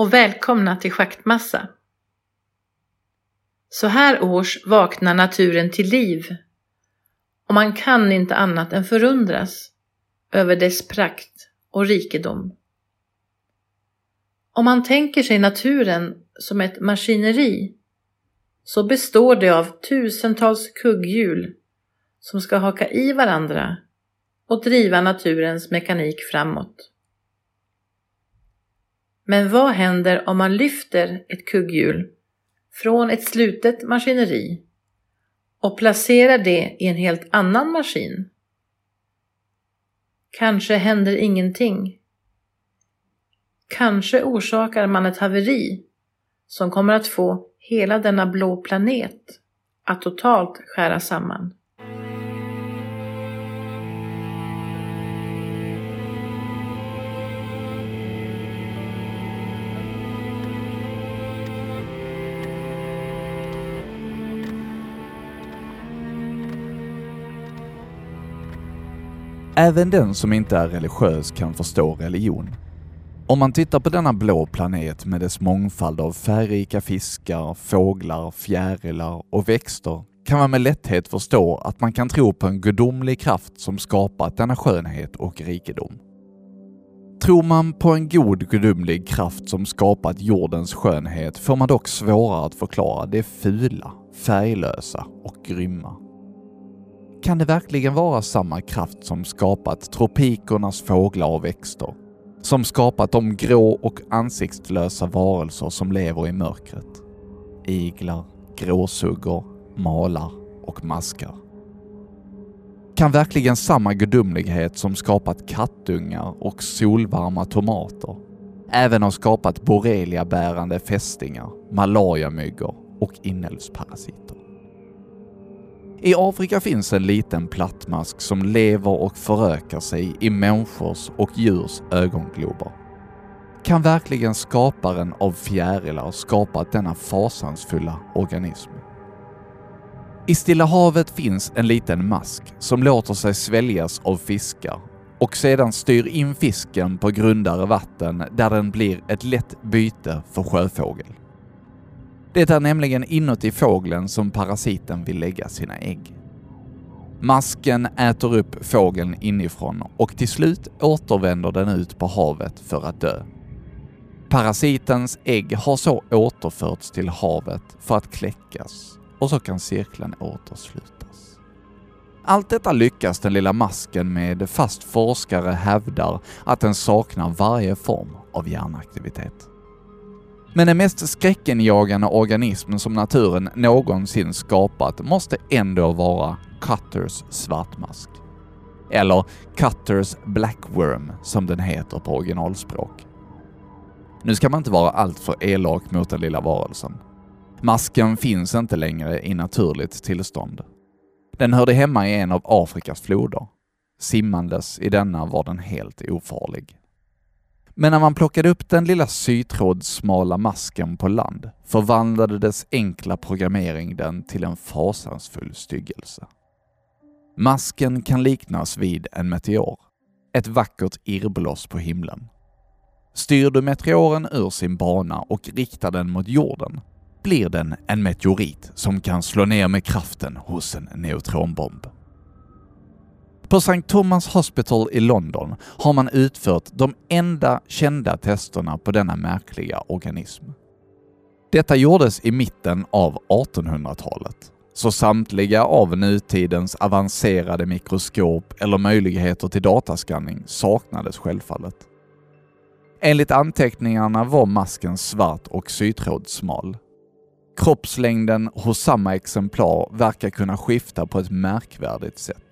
och välkomna till Schaktmassa. Så här års vaknar naturen till liv och man kan inte annat än förundras över dess prakt och rikedom. Om man tänker sig naturen som ett maskineri så består det av tusentals kugghjul som ska haka i varandra och driva naturens mekanik framåt. Men vad händer om man lyfter ett kugghjul från ett slutet maskineri och placerar det i en helt annan maskin? Kanske händer ingenting. Kanske orsakar man ett haveri som kommer att få hela denna blå planet att totalt skära samman. Även den som inte är religiös kan förstå religion. Om man tittar på denna blå planet med dess mångfald av färgrika fiskar, fåglar, fjärilar och växter kan man med lätthet förstå att man kan tro på en gudomlig kraft som skapat denna skönhet och rikedom. Tror man på en god gudomlig kraft som skapat jordens skönhet får man dock svårare att förklara det fula, färglösa och grymma. Kan det verkligen vara samma kraft som skapat tropikernas fåglar och växter? Som skapat de grå och ansiktslösa varelser som lever i mörkret? Iglar, gråsuggor, malar och maskar. Kan verkligen samma gudomlighet som skapat kattungar och solvarma tomater även ha skapat borreliabärande fästingar, malariamyggor och inälvsparasiter? I Afrika finns en liten plattmask som lever och förökar sig i människors och djurs ögonglober. Kan verkligen skaparen av fjärilar skapat denna fasansfulla organism? I Stilla havet finns en liten mask som låter sig sväljas av fiskar och sedan styr in fisken på grundare vatten där den blir ett lätt byte för sjöfågel. Det är nämligen inuti fågeln som parasiten vill lägga sina ägg. Masken äter upp fågeln inifrån och till slut återvänder den ut på havet för att dö. Parasitens ägg har så återförts till havet för att kläckas och så kan cirkeln återslutas. Allt detta lyckas den lilla masken med fast forskare hävdar att den saknar varje form av hjärnaktivitet. Men den mest skräckenjagande organism som naturen någonsin skapat måste ändå vara Cutters svartmask. Eller Cutters blackworm som den heter på originalspråk. Nu ska man inte vara alltför elak mot den lilla varelsen. Masken finns inte längre i naturligt tillstånd. Den hörde hemma i en av Afrikas floder. Simmandes i denna var den helt ofarlig. Men när man plockade upp den lilla sytrådssmala masken på land förvandlade dess enkla programmering den till en fasansfull styggelse. Masken kan liknas vid en meteor, ett vackert irrbloss på himlen. Styr du meteoren ur sin bana och riktar den mot jorden blir den en meteorit som kan slå ner med kraften hos en neutronbomb. På St. Thomas Hospital i London har man utfört de enda kända testerna på denna märkliga organism. Detta gjordes i mitten av 1800-talet, så samtliga av nutidens avancerade mikroskop eller möjligheter till dataskanning saknades självfallet. Enligt anteckningarna var masken svart och sytrådssmal. Kroppslängden hos samma exemplar verkar kunna skifta på ett märkvärdigt sätt.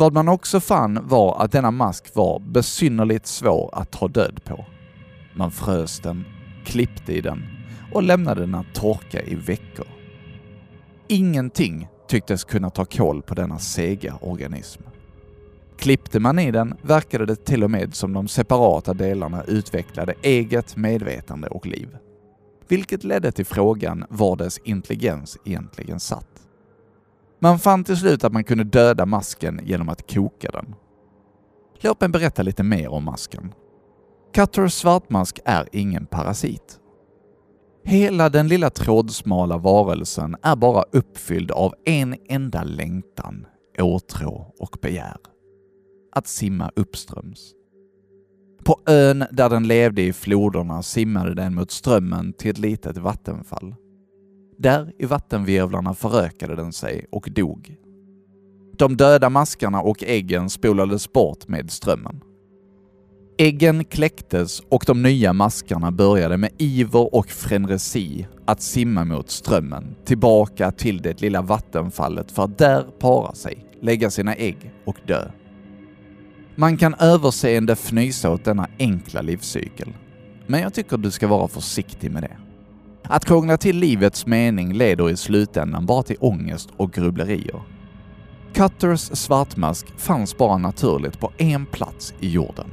Vad man också fann var att denna mask var besynnerligt svår att ta död på. Man frös den, klippte i den och lämnade den att torka i veckor. Ingenting tycktes kunna ta koll på denna sega organism. Klippte man i den verkade det till och med som de separata delarna utvecklade eget medvetande och liv. Vilket ledde till frågan var dess intelligens egentligen satt. Man fann till slut att man kunde döda masken genom att koka den. Låt mig berätta lite mer om masken. Cutters svartmask är ingen parasit. Hela den lilla trådsmala varelsen är bara uppfylld av en enda längtan, åtrå och begär. Att simma uppströms. På ön där den levde i floderna simmade den mot strömmen till ett litet vattenfall. Där i vattenvirvlarna förökade den sig och dog. De döda maskarna och äggen spolades bort med strömmen. Äggen kläcktes och de nya maskarna började med iver och frenesi att simma mot strömmen, tillbaka till det lilla vattenfallet för att där para sig, lägga sina ägg och dö. Man kan överseende fnysa åt denna enkla livscykel, men jag tycker du ska vara försiktig med det. Att krångla till livets mening leder i slutändan bara till ångest och grubblerier. Cutters svartmask fanns bara naturligt på en plats i jorden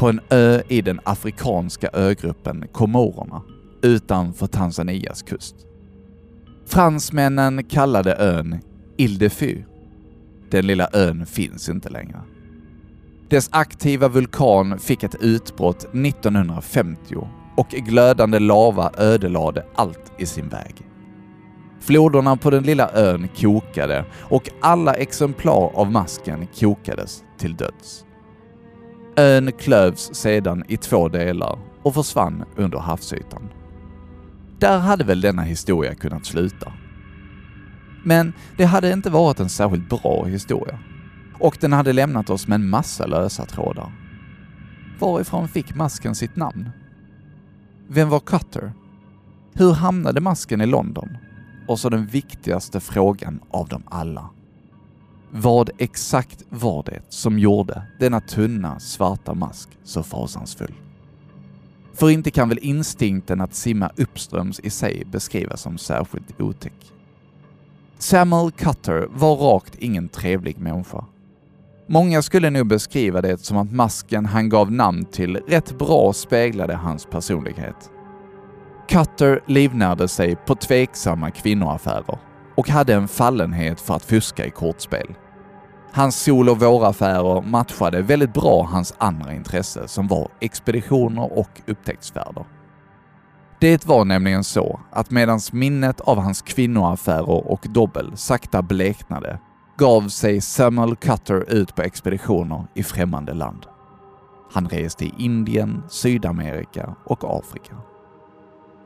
på en ö i den afrikanska ögruppen Komorerna utanför Tanzanias kust. Fransmännen kallade ön Ile de Fü. Den lilla ön finns inte längre. Dess aktiva vulkan fick ett utbrott 1950 och glödande lava ödelade allt i sin väg. Floderna på den lilla ön kokade och alla exemplar av masken kokades till döds. Ön klövs sedan i två delar och försvann under havsytan. Där hade väl denna historia kunnat sluta. Men det hade inte varit en särskilt bra historia. Och den hade lämnat oss med en massa lösa trådar. Varifrån fick masken sitt namn? Vem var Cutter? Hur hamnade masken i London? Och så den viktigaste frågan av dem alla. Vad exakt var det som gjorde denna tunna svarta mask så fasansfull? För inte kan väl instinkten att simma uppströms i sig beskrivas som särskilt otäck. Samuel Cutter var rakt ingen trevlig människa. Många skulle nog beskriva det som att masken han gav namn till rätt bra speglade hans personlighet. Cutter livnärde sig på tveksamma kvinnoaffärer och hade en fallenhet för att fuska i kortspel. Hans sol och våraffärer matchade väldigt bra hans andra intresse som var expeditioner och upptäcktsfärder. Det var nämligen så att medan minnet av hans kvinnoaffärer och dobbel sakta bleknade gav sig Samuel Cutter ut på expeditioner i främmande land. Han reste i Indien, Sydamerika och Afrika.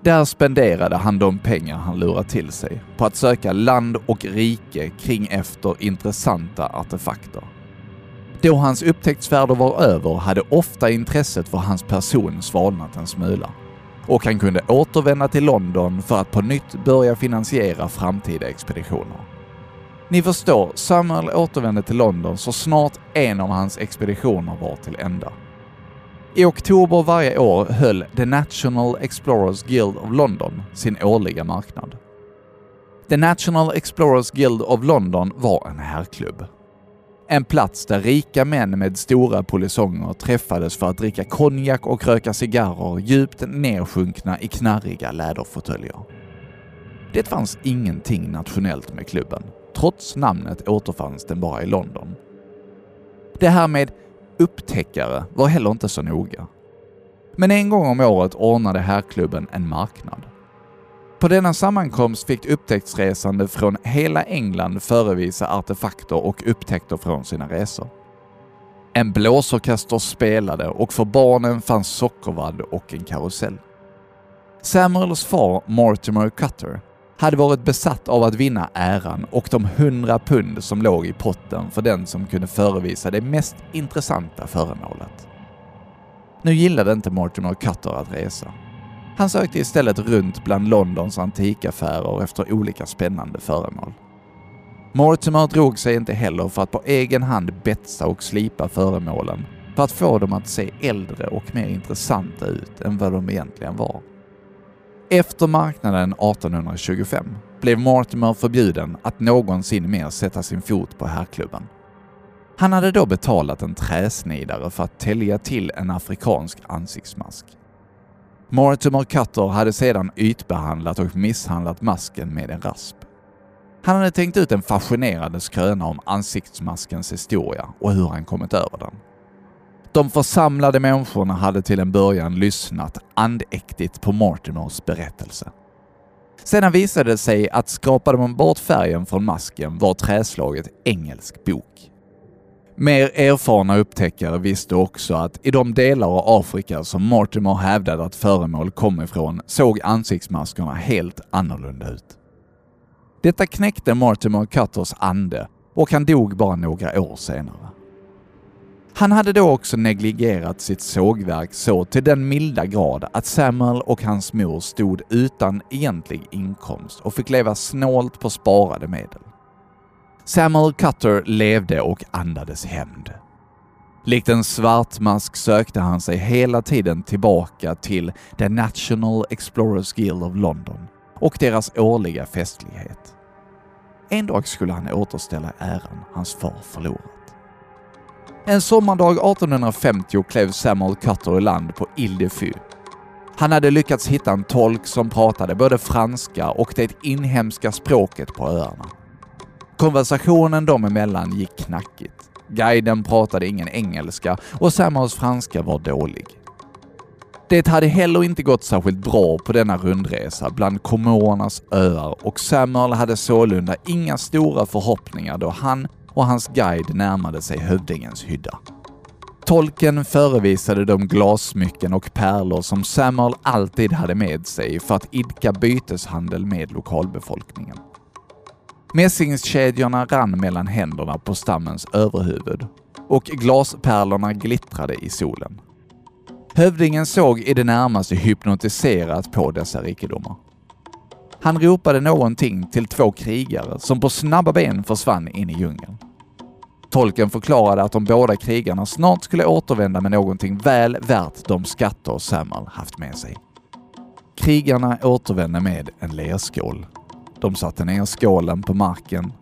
Där spenderade han de pengar han lurat till sig på att söka land och rike kring efter intressanta artefakter. Då hans upptäcktsfärder var över hade ofta intresset för hans person svalnat en smula och han kunde återvända till London för att på nytt börja finansiera framtida expeditioner. Ni förstår, Samuel återvände till London så snart en av hans expeditioner var till ända. I oktober varje år höll The National Explorers Guild of London sin årliga marknad. The National Explorers Guild of London var en herrklubb. En plats där rika män med stora polisonger träffades för att dricka konjak och röka cigarrer djupt nedsjunkna i knarriga läderfåtöljer. Det fanns ingenting nationellt med klubben. Trots namnet återfanns den bara i London. Det här med upptäckare var heller inte så noga. Men en gång om året ordnade herrklubben en marknad. På denna sammankomst fick upptäcktsresande från hela England förevisa artefakter och upptäckter från sina resor. En blåsorkester spelade och för barnen fanns sockervadd och en karusell. Samuels far Mortimer Cutter hade varit besatt av att vinna äran och de hundra pund som låg i potten för den som kunde förevisa det mest intressanta föremålet. Nu gillade inte Mortimer Cutter att resa. Han sökte istället runt bland Londons antikaffärer efter olika spännande föremål. Mortimer drog sig inte heller för att på egen hand betsa och slipa föremålen för att få dem att se äldre och mer intressanta ut än vad de egentligen var. Efter marknaden 1825 blev Mortimer förbjuden att någonsin mer sätta sin fot på herrklubben. Han hade då betalat en träsnidare för att tälja till en afrikansk ansiktsmask. Mortimer Cutter hade sedan ytbehandlat och misshandlat masken med en rasp. Han hade tänkt ut en fascinerande skröna om ansiktsmaskens historia och hur han kommit över den. De församlade människorna hade till en början lyssnat andäktigt på Mortimers berättelse. Sedan visade det sig att skrapade man bort färgen från masken var träslaget engelsk bok. Mer erfarna upptäckare visste också att i de delar av Afrika som Mortimer hävdade att föremål kom ifrån såg ansiktsmaskerna helt annorlunda ut. Detta knäckte Mortimer Cutters ande och han dog bara några år senare. Han hade då också negligerat sitt sågverk så till den milda grad att Samuel och hans mor stod utan egentlig inkomst och fick leva snålt på sparade medel. Samuel Cutter levde och andades hämnd. Likt en svartmask sökte han sig hela tiden tillbaka till The National Explorers Guild of London och deras årliga festlighet. En dag skulle han återställa äran hans far förlorat. En sommardag 1850 klev Samuel Cutter i land på Ile de Fou. Han hade lyckats hitta en tolk som pratade både franska och det inhemska språket på öarna. Konversationen dem emellan gick knackigt. Guiden pratade ingen engelska och Samuels franska var dålig. Det hade heller inte gått särskilt bra på denna rundresa bland Comorernas öar och Samuel hade sålunda inga stora förhoppningar då han och hans guide närmade sig hövdingens hydda. Tolken förevisade de glassmycken och pärlor som Samuel alltid hade med sig för att idka byteshandel med lokalbefolkningen. Mässingskedjorna rann mellan händerna på stammens överhuvud och glaspärlorna glittrade i solen. Hövdingen såg i det närmaste hypnotiserat på dessa rikedomar. Han ropade någonting till två krigare som på snabba ben försvann in i djungeln. Tolken förklarade att de båda krigarna snart skulle återvända med någonting väl värt de skatter Samuel haft med sig. Krigarna återvände med en lerskål. De satte ner skålen på marken.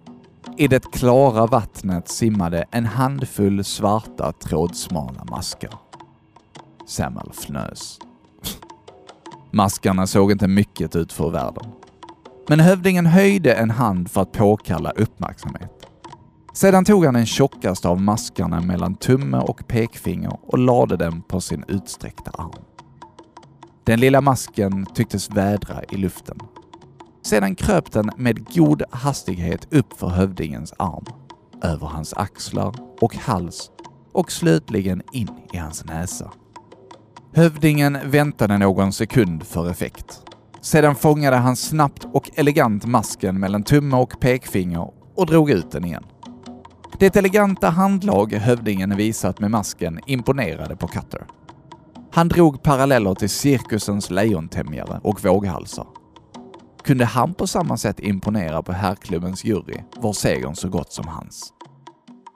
I det klara vattnet simmade en handfull svarta trådsmala maskar. Samuel fnös. Maskarna såg inte mycket ut för världen. Men hövdingen höjde en hand för att påkalla uppmärksamhet. Sedan tog han den tjockaste av maskarna mellan tumme och pekfinger och lade den på sin utsträckta arm. Den lilla masken tycktes vädra i luften. Sedan kröp den med god hastighet upp för hövdingens arm, över hans axlar och hals och slutligen in i hans näsa. Hövdingen väntade någon sekund för effekt. Sedan fångade han snabbt och elegant masken mellan tumme och pekfinger och drog ut den igen. Det eleganta handlag hövdingen visat med masken imponerade på Cutter. Han drog paralleller till cirkusens lejontämjare och våghalsar. Kunde han på samma sätt imponera på herrklubbens jury var segern så gott som hans.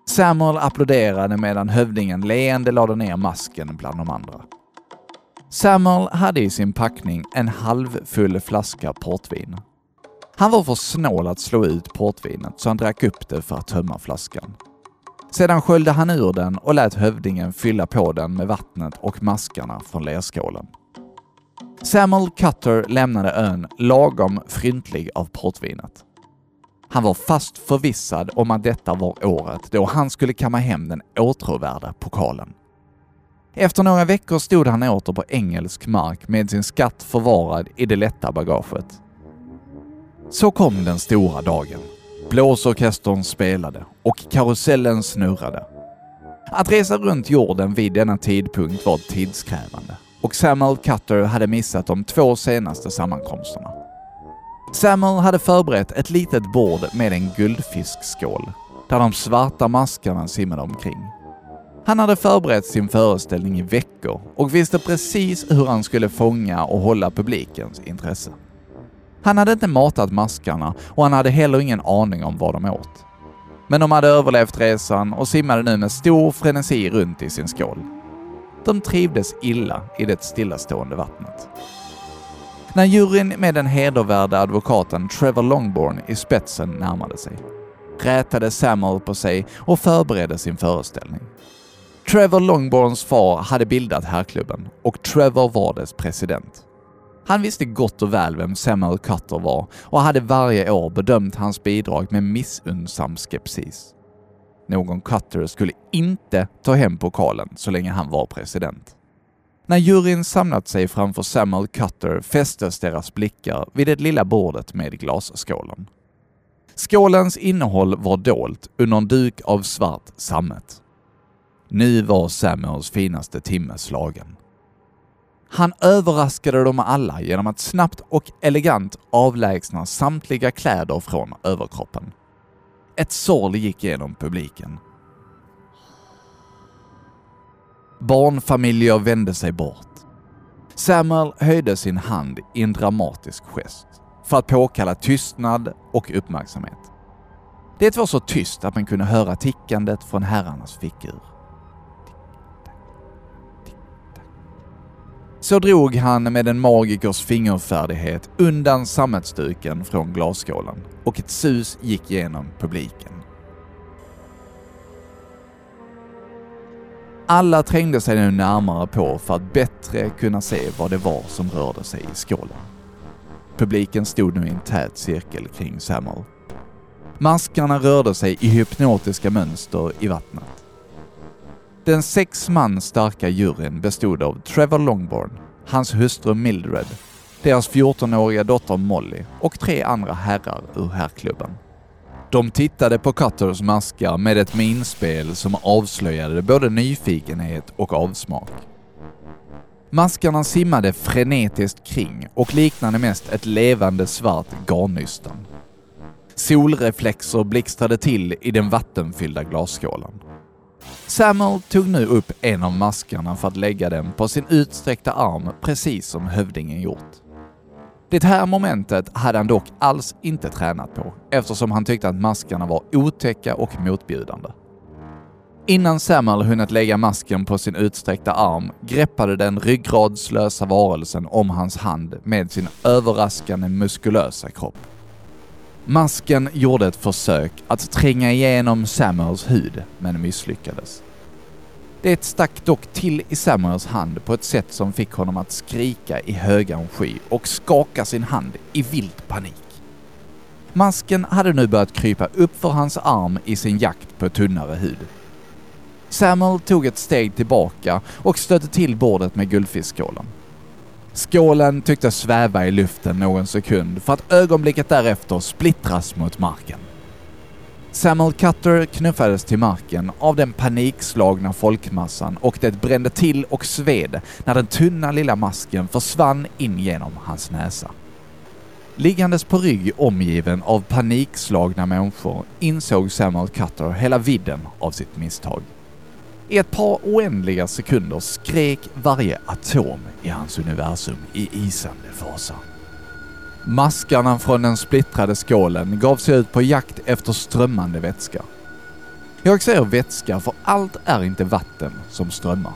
Samuel applåderade medan hövdingen leende lade ner masken bland de andra. Samuel hade i sin packning en halvfull flaska portvin han var för snål att slå ut portvinet så han drack upp det för att tömma flaskan. Sedan sköljde han ur den och lät hövdingen fylla på den med vattnet och maskarna från lerskålen. Samuel Cutter lämnade ön lagom fryntlig av portvinet. Han var fast förvissad om att detta var året då han skulle kamma hem den åtråvärda pokalen. Efter några veckor stod han åter på engelsk mark med sin skatt förvarad i det lätta bagaget. Så kom den stora dagen. Blåsorkestern spelade och karusellen snurrade. Att resa runt jorden vid denna tidpunkt var tidskrävande och Samuel Cutter hade missat de två senaste sammankomsterna. Samuel hade förberett ett litet bord med en guldfiskskål där de svarta maskarna simmade omkring. Han hade förberett sin föreställning i veckor och visste precis hur han skulle fånga och hålla publikens intresse. Han hade inte matat maskarna och han hade heller ingen aning om vad de åt. Men de hade överlevt resan och simmade nu med stor frenesi runt i sin skål. De trivdes illa i det stillastående vattnet. När juryn med den hedervärda advokaten Trevor Longbourn i spetsen närmade sig rätade Samuel på sig och förberedde sin föreställning. Trevor Longbourns far hade bildat herrklubben och Trevor var dess president. Han visste gott och väl vem Samuel Cutter var och hade varje år bedömt hans bidrag med missunnsam skepsis. någon Cutter skulle inte ta hem pokalen så länge han var president. När juryn samlat sig framför Samuel Cutter fästes deras blickar vid det lilla bordet med glasskålen. Skålens innehåll var dolt under en duk av svart sammet. Nu var Samuels finaste timme slagen. Han överraskade dem alla genom att snabbt och elegant avlägsna samtliga kläder från överkroppen. Ett sorl gick genom publiken. Barnfamiljer vände sig bort. Samuel höjde sin hand i en dramatisk gest för att påkalla tystnad och uppmärksamhet. Det var så tyst att man kunde höra tickandet från herrarnas fickur. Så drog han med en magikers fingerfärdighet undan sammetsduken från glasskålen och ett sus gick genom publiken. Alla trängde sig nu närmare på för att bättre kunna se vad det var som rörde sig i skålen. Publiken stod nu i en tät cirkel kring Samuel. Maskarna rörde sig i hypnotiska mönster i vattnet. Den sex man starka juryn bestod av Trevor Longborn, hans hustru Mildred, deras 14-åriga dotter Molly och tre andra herrar ur herrklubben. De tittade på Cutters maskar med ett minspel som avslöjade både nyfikenhet och avsmak. Maskarna simmade frenetiskt kring och liknade mest ett levande svart garnnystan. Solreflexer blixtrade till i den vattenfyllda glasskålen. Samuel tog nu upp en av maskarna för att lägga den på sin utsträckta arm precis som hövdingen gjort. Det här momentet hade han dock alls inte tränat på eftersom han tyckte att maskarna var otäcka och motbjudande. Innan Samuel hunnit lägga masken på sin utsträckta arm greppade den ryggradslösa varelsen om hans hand med sin överraskande muskulösa kropp. Masken gjorde ett försök att tränga igenom Samuels hud, men misslyckades. Det stack dock till i Samuels hand på ett sätt som fick honom att skrika i högan sky och skaka sin hand i vild panik. Masken hade nu börjat krypa upp för hans arm i sin jakt på tunnare hud. Samuel tog ett steg tillbaka och stötte till bordet med guldfiskskålen. Skålen tycktes sväva i luften någon sekund för att ögonblicket därefter splittras mot marken. Samuel Cutter knuffades till marken av den panikslagna folkmassan och det brände till och sved när den tunna lilla masken försvann in genom hans näsa. Liggandes på rygg omgiven av panikslagna människor insåg Samuel Cutter hela vidden av sitt misstag. I ett par oändliga sekunder skrek varje atom i hans universum i isande fasa. Maskarna från den splittrade skålen gav sig ut på jakt efter strömmande vätska. Jag säger vätska för allt är inte vatten som strömmar.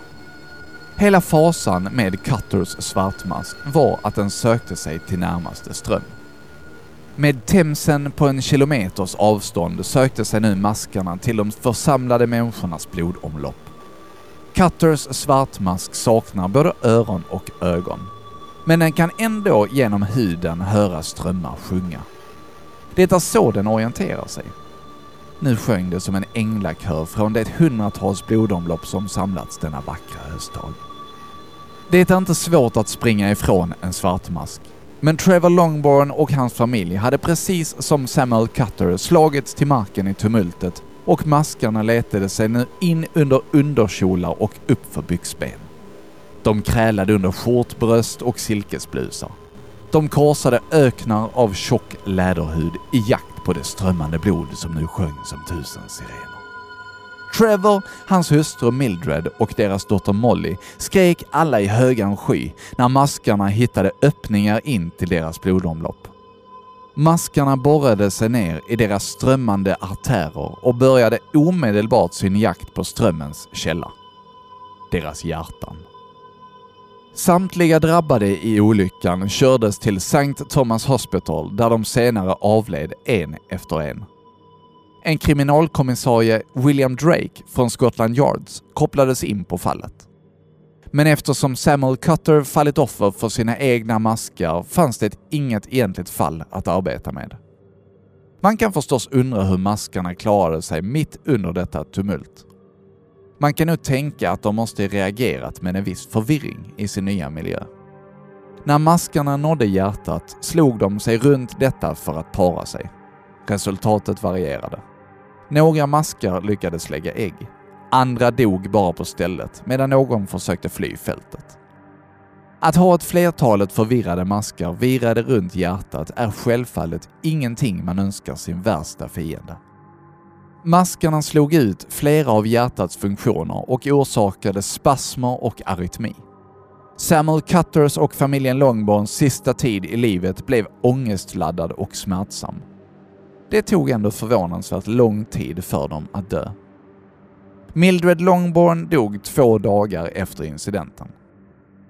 Hela fasan med Cutters svartmask var att den sökte sig till närmaste ström. Med Themsen på en kilometers avstånd sökte sig nu maskarna till de församlade människornas blodomlopp. Cutters svartmask saknar både öron och ögon. Men den kan ändå genom huden höra strömmar sjunga. Det är så den orienterar sig. Nu sjöng det som en änglakör från det hundratals blodomlopp som samlats denna vackra höstdag. Det är inte svårt att springa ifrån en svartmask. Men Trevor Longborn och hans familj hade precis som Samuel Cutter slagits till marken i tumultet och maskarna letade sig nu in under underkjolar och uppför byxben. De krälade under skjortbröst och silkesblusar. De korsade öknar av tjock läderhud i jakt på det strömmande blod som nu sjöng som tusen sirener. Trevor, hans hustru Mildred och deras dotter Molly skrek alla i högan sky när maskarna hittade öppningar in till deras blodomlopp. Maskarna borrade sig ner i deras strömmande artärer och började omedelbart sin jakt på strömmens källa. Deras hjärtan. Samtliga drabbade i olyckan kördes till St. Thomas Hospital där de senare avled en efter en. En kriminalkommissarie, William Drake från Scotland Yards, kopplades in på fallet. Men eftersom Samuel Cutter fallit offer för sina egna maskar fanns det inget egentligt fall att arbeta med. Man kan förstås undra hur maskarna klarade sig mitt under detta tumult. Man kan nog tänka att de måste reagerat med en viss förvirring i sin nya miljö. När maskarna nådde hjärtat slog de sig runt detta för att para sig. Resultatet varierade. Några maskar lyckades lägga ägg. Andra dog bara på stället medan någon försökte fly fältet. Att ha ett flertalet förvirrade maskar virade runt hjärtat är självfallet ingenting man önskar sin värsta fiende. Maskarna slog ut flera av hjärtats funktioner och orsakade spasmer och arytmi. Samuel Cutters och familjen Longborns sista tid i livet blev ångestladdad och smärtsam. Det tog ändå förvånansvärt lång tid för dem att dö. Mildred Longborn dog två dagar efter incidenten.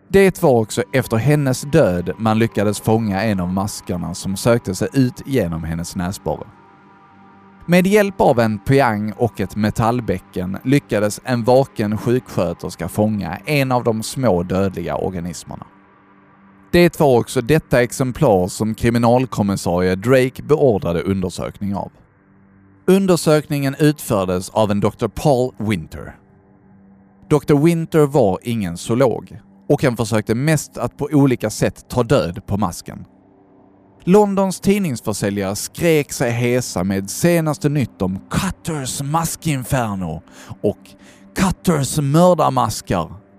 Det var också efter hennes död man lyckades fånga en av maskarna som sökte sig ut genom hennes näsborre. Med hjälp av en poäng och ett metallbäcken lyckades en vaken sjuksköterska fånga en av de små dödliga organismerna. Det var också detta exemplar som kriminalkommissarie Drake beordrade undersökning av. Undersökningen utfördes av en Dr. Paul Winter. Dr. Winter var ingen zoolog och han försökte mest att på olika sätt ta död på masken. Londons tidningsförsäljare skrek sig hesa med senaste nytt om Cutters maskinferno och Cutters mördarmaskar.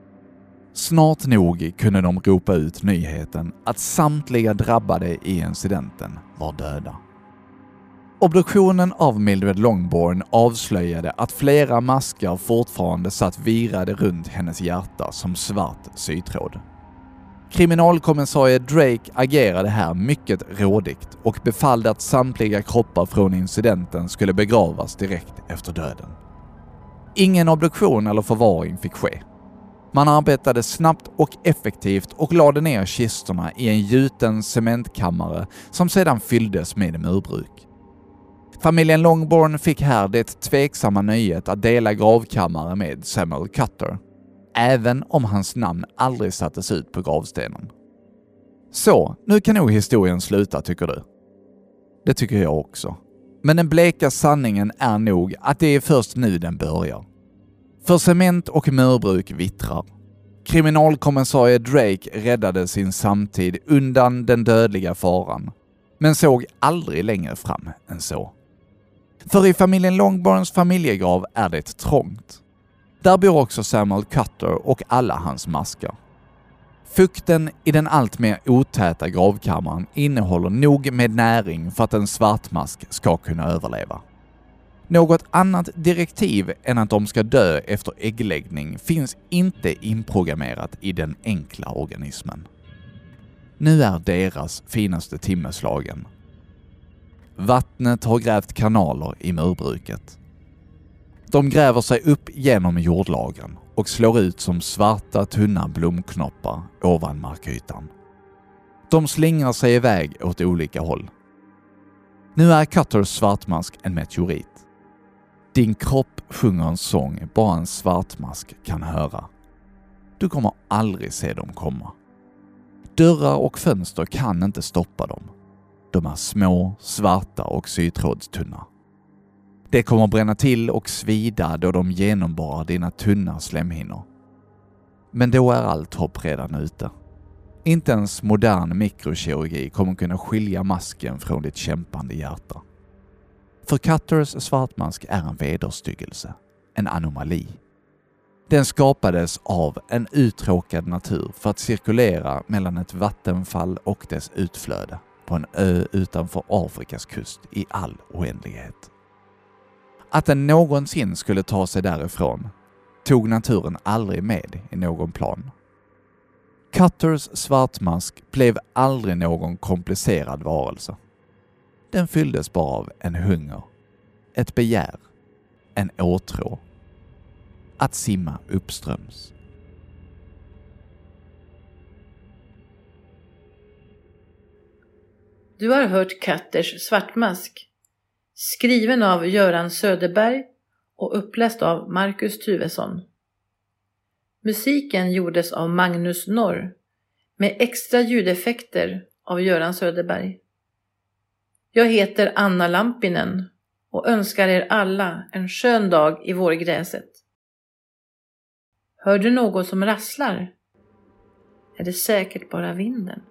Snart nog kunde de ropa ut nyheten att samtliga drabbade i incidenten var döda. Obduktionen av Mildred Longborn avslöjade att flera maskar fortfarande satt virade runt hennes hjärta som svart sytråd. Kriminalkommissarie Drake agerade här mycket rådigt och befallde att samtliga kroppar från incidenten skulle begravas direkt efter döden. Ingen obduktion eller förvaring fick ske. Man arbetade snabbt och effektivt och lade ner kistorna i en gjuten cementkammare som sedan fylldes med murbruk. Familjen Longborn fick här det tveksamma nöjet att dela gravkammare med Samuel Cutter även om hans namn aldrig sattes ut på gravstenen. Så, nu kan nog historien sluta tycker du? Det tycker jag också. Men den bleka sanningen är nog att det är först nu den börjar. För cement och murbruk vittrar. Kriminalkommissarie Drake räddade sin samtid undan den dödliga faran, men såg aldrig längre fram än så. För i familjen Longborns familjegrav är det trångt. Där bor också Samuel Cutter och alla hans maskar. Fukten i den alltmer otäta gravkammaren innehåller nog med näring för att en svartmask ska kunna överleva. Något annat direktiv än att de ska dö efter äggläggning finns inte inprogrammerat i den enkla organismen. Nu är deras finaste timme slagen. Vattnet har grävt kanaler i murbruket. De gräver sig upp genom jordlagren och slår ut som svarta tunna blomknoppar ovan markytan. De slingrar sig iväg åt olika håll. Nu är Cutters svartmask en meteorit. Din kropp sjunger en sång bara en svartmask kan höra. Du kommer aldrig se dem komma. Dörrar och fönster kan inte stoppa dem. De är små, svarta och sytrådstunna. Det kommer bränna till och svida då de genomborrar dina tunna slemhinnor. Men då är allt hopp redan ute. Inte ens modern mikrokirurgi kommer kunna skilja masken från ditt kämpande hjärta. För Cutters svartmask är en vederstyggelse, en anomali. Den skapades av en uttråkad natur för att cirkulera mellan ett vattenfall och dess utflöde på en ö utanför Afrikas kust i all oändlighet. Att den någonsin skulle ta sig därifrån tog naturen aldrig med i någon plan. Cutters svartmask blev aldrig någon komplicerad varelse. Den fylldes bara av en hunger, ett begär, en åtrå. Att simma uppströms. Du har hört Katters svartmask Skriven av Göran Söderberg och uppläst av Marcus Tuvesson. Musiken gjordes av Magnus Norr med extra ljudeffekter av Göran Söderberg. Jag heter Anna Lampinen och önskar er alla en skön dag i vårgräset. Hör du något som rasslar? Är det säkert bara vinden?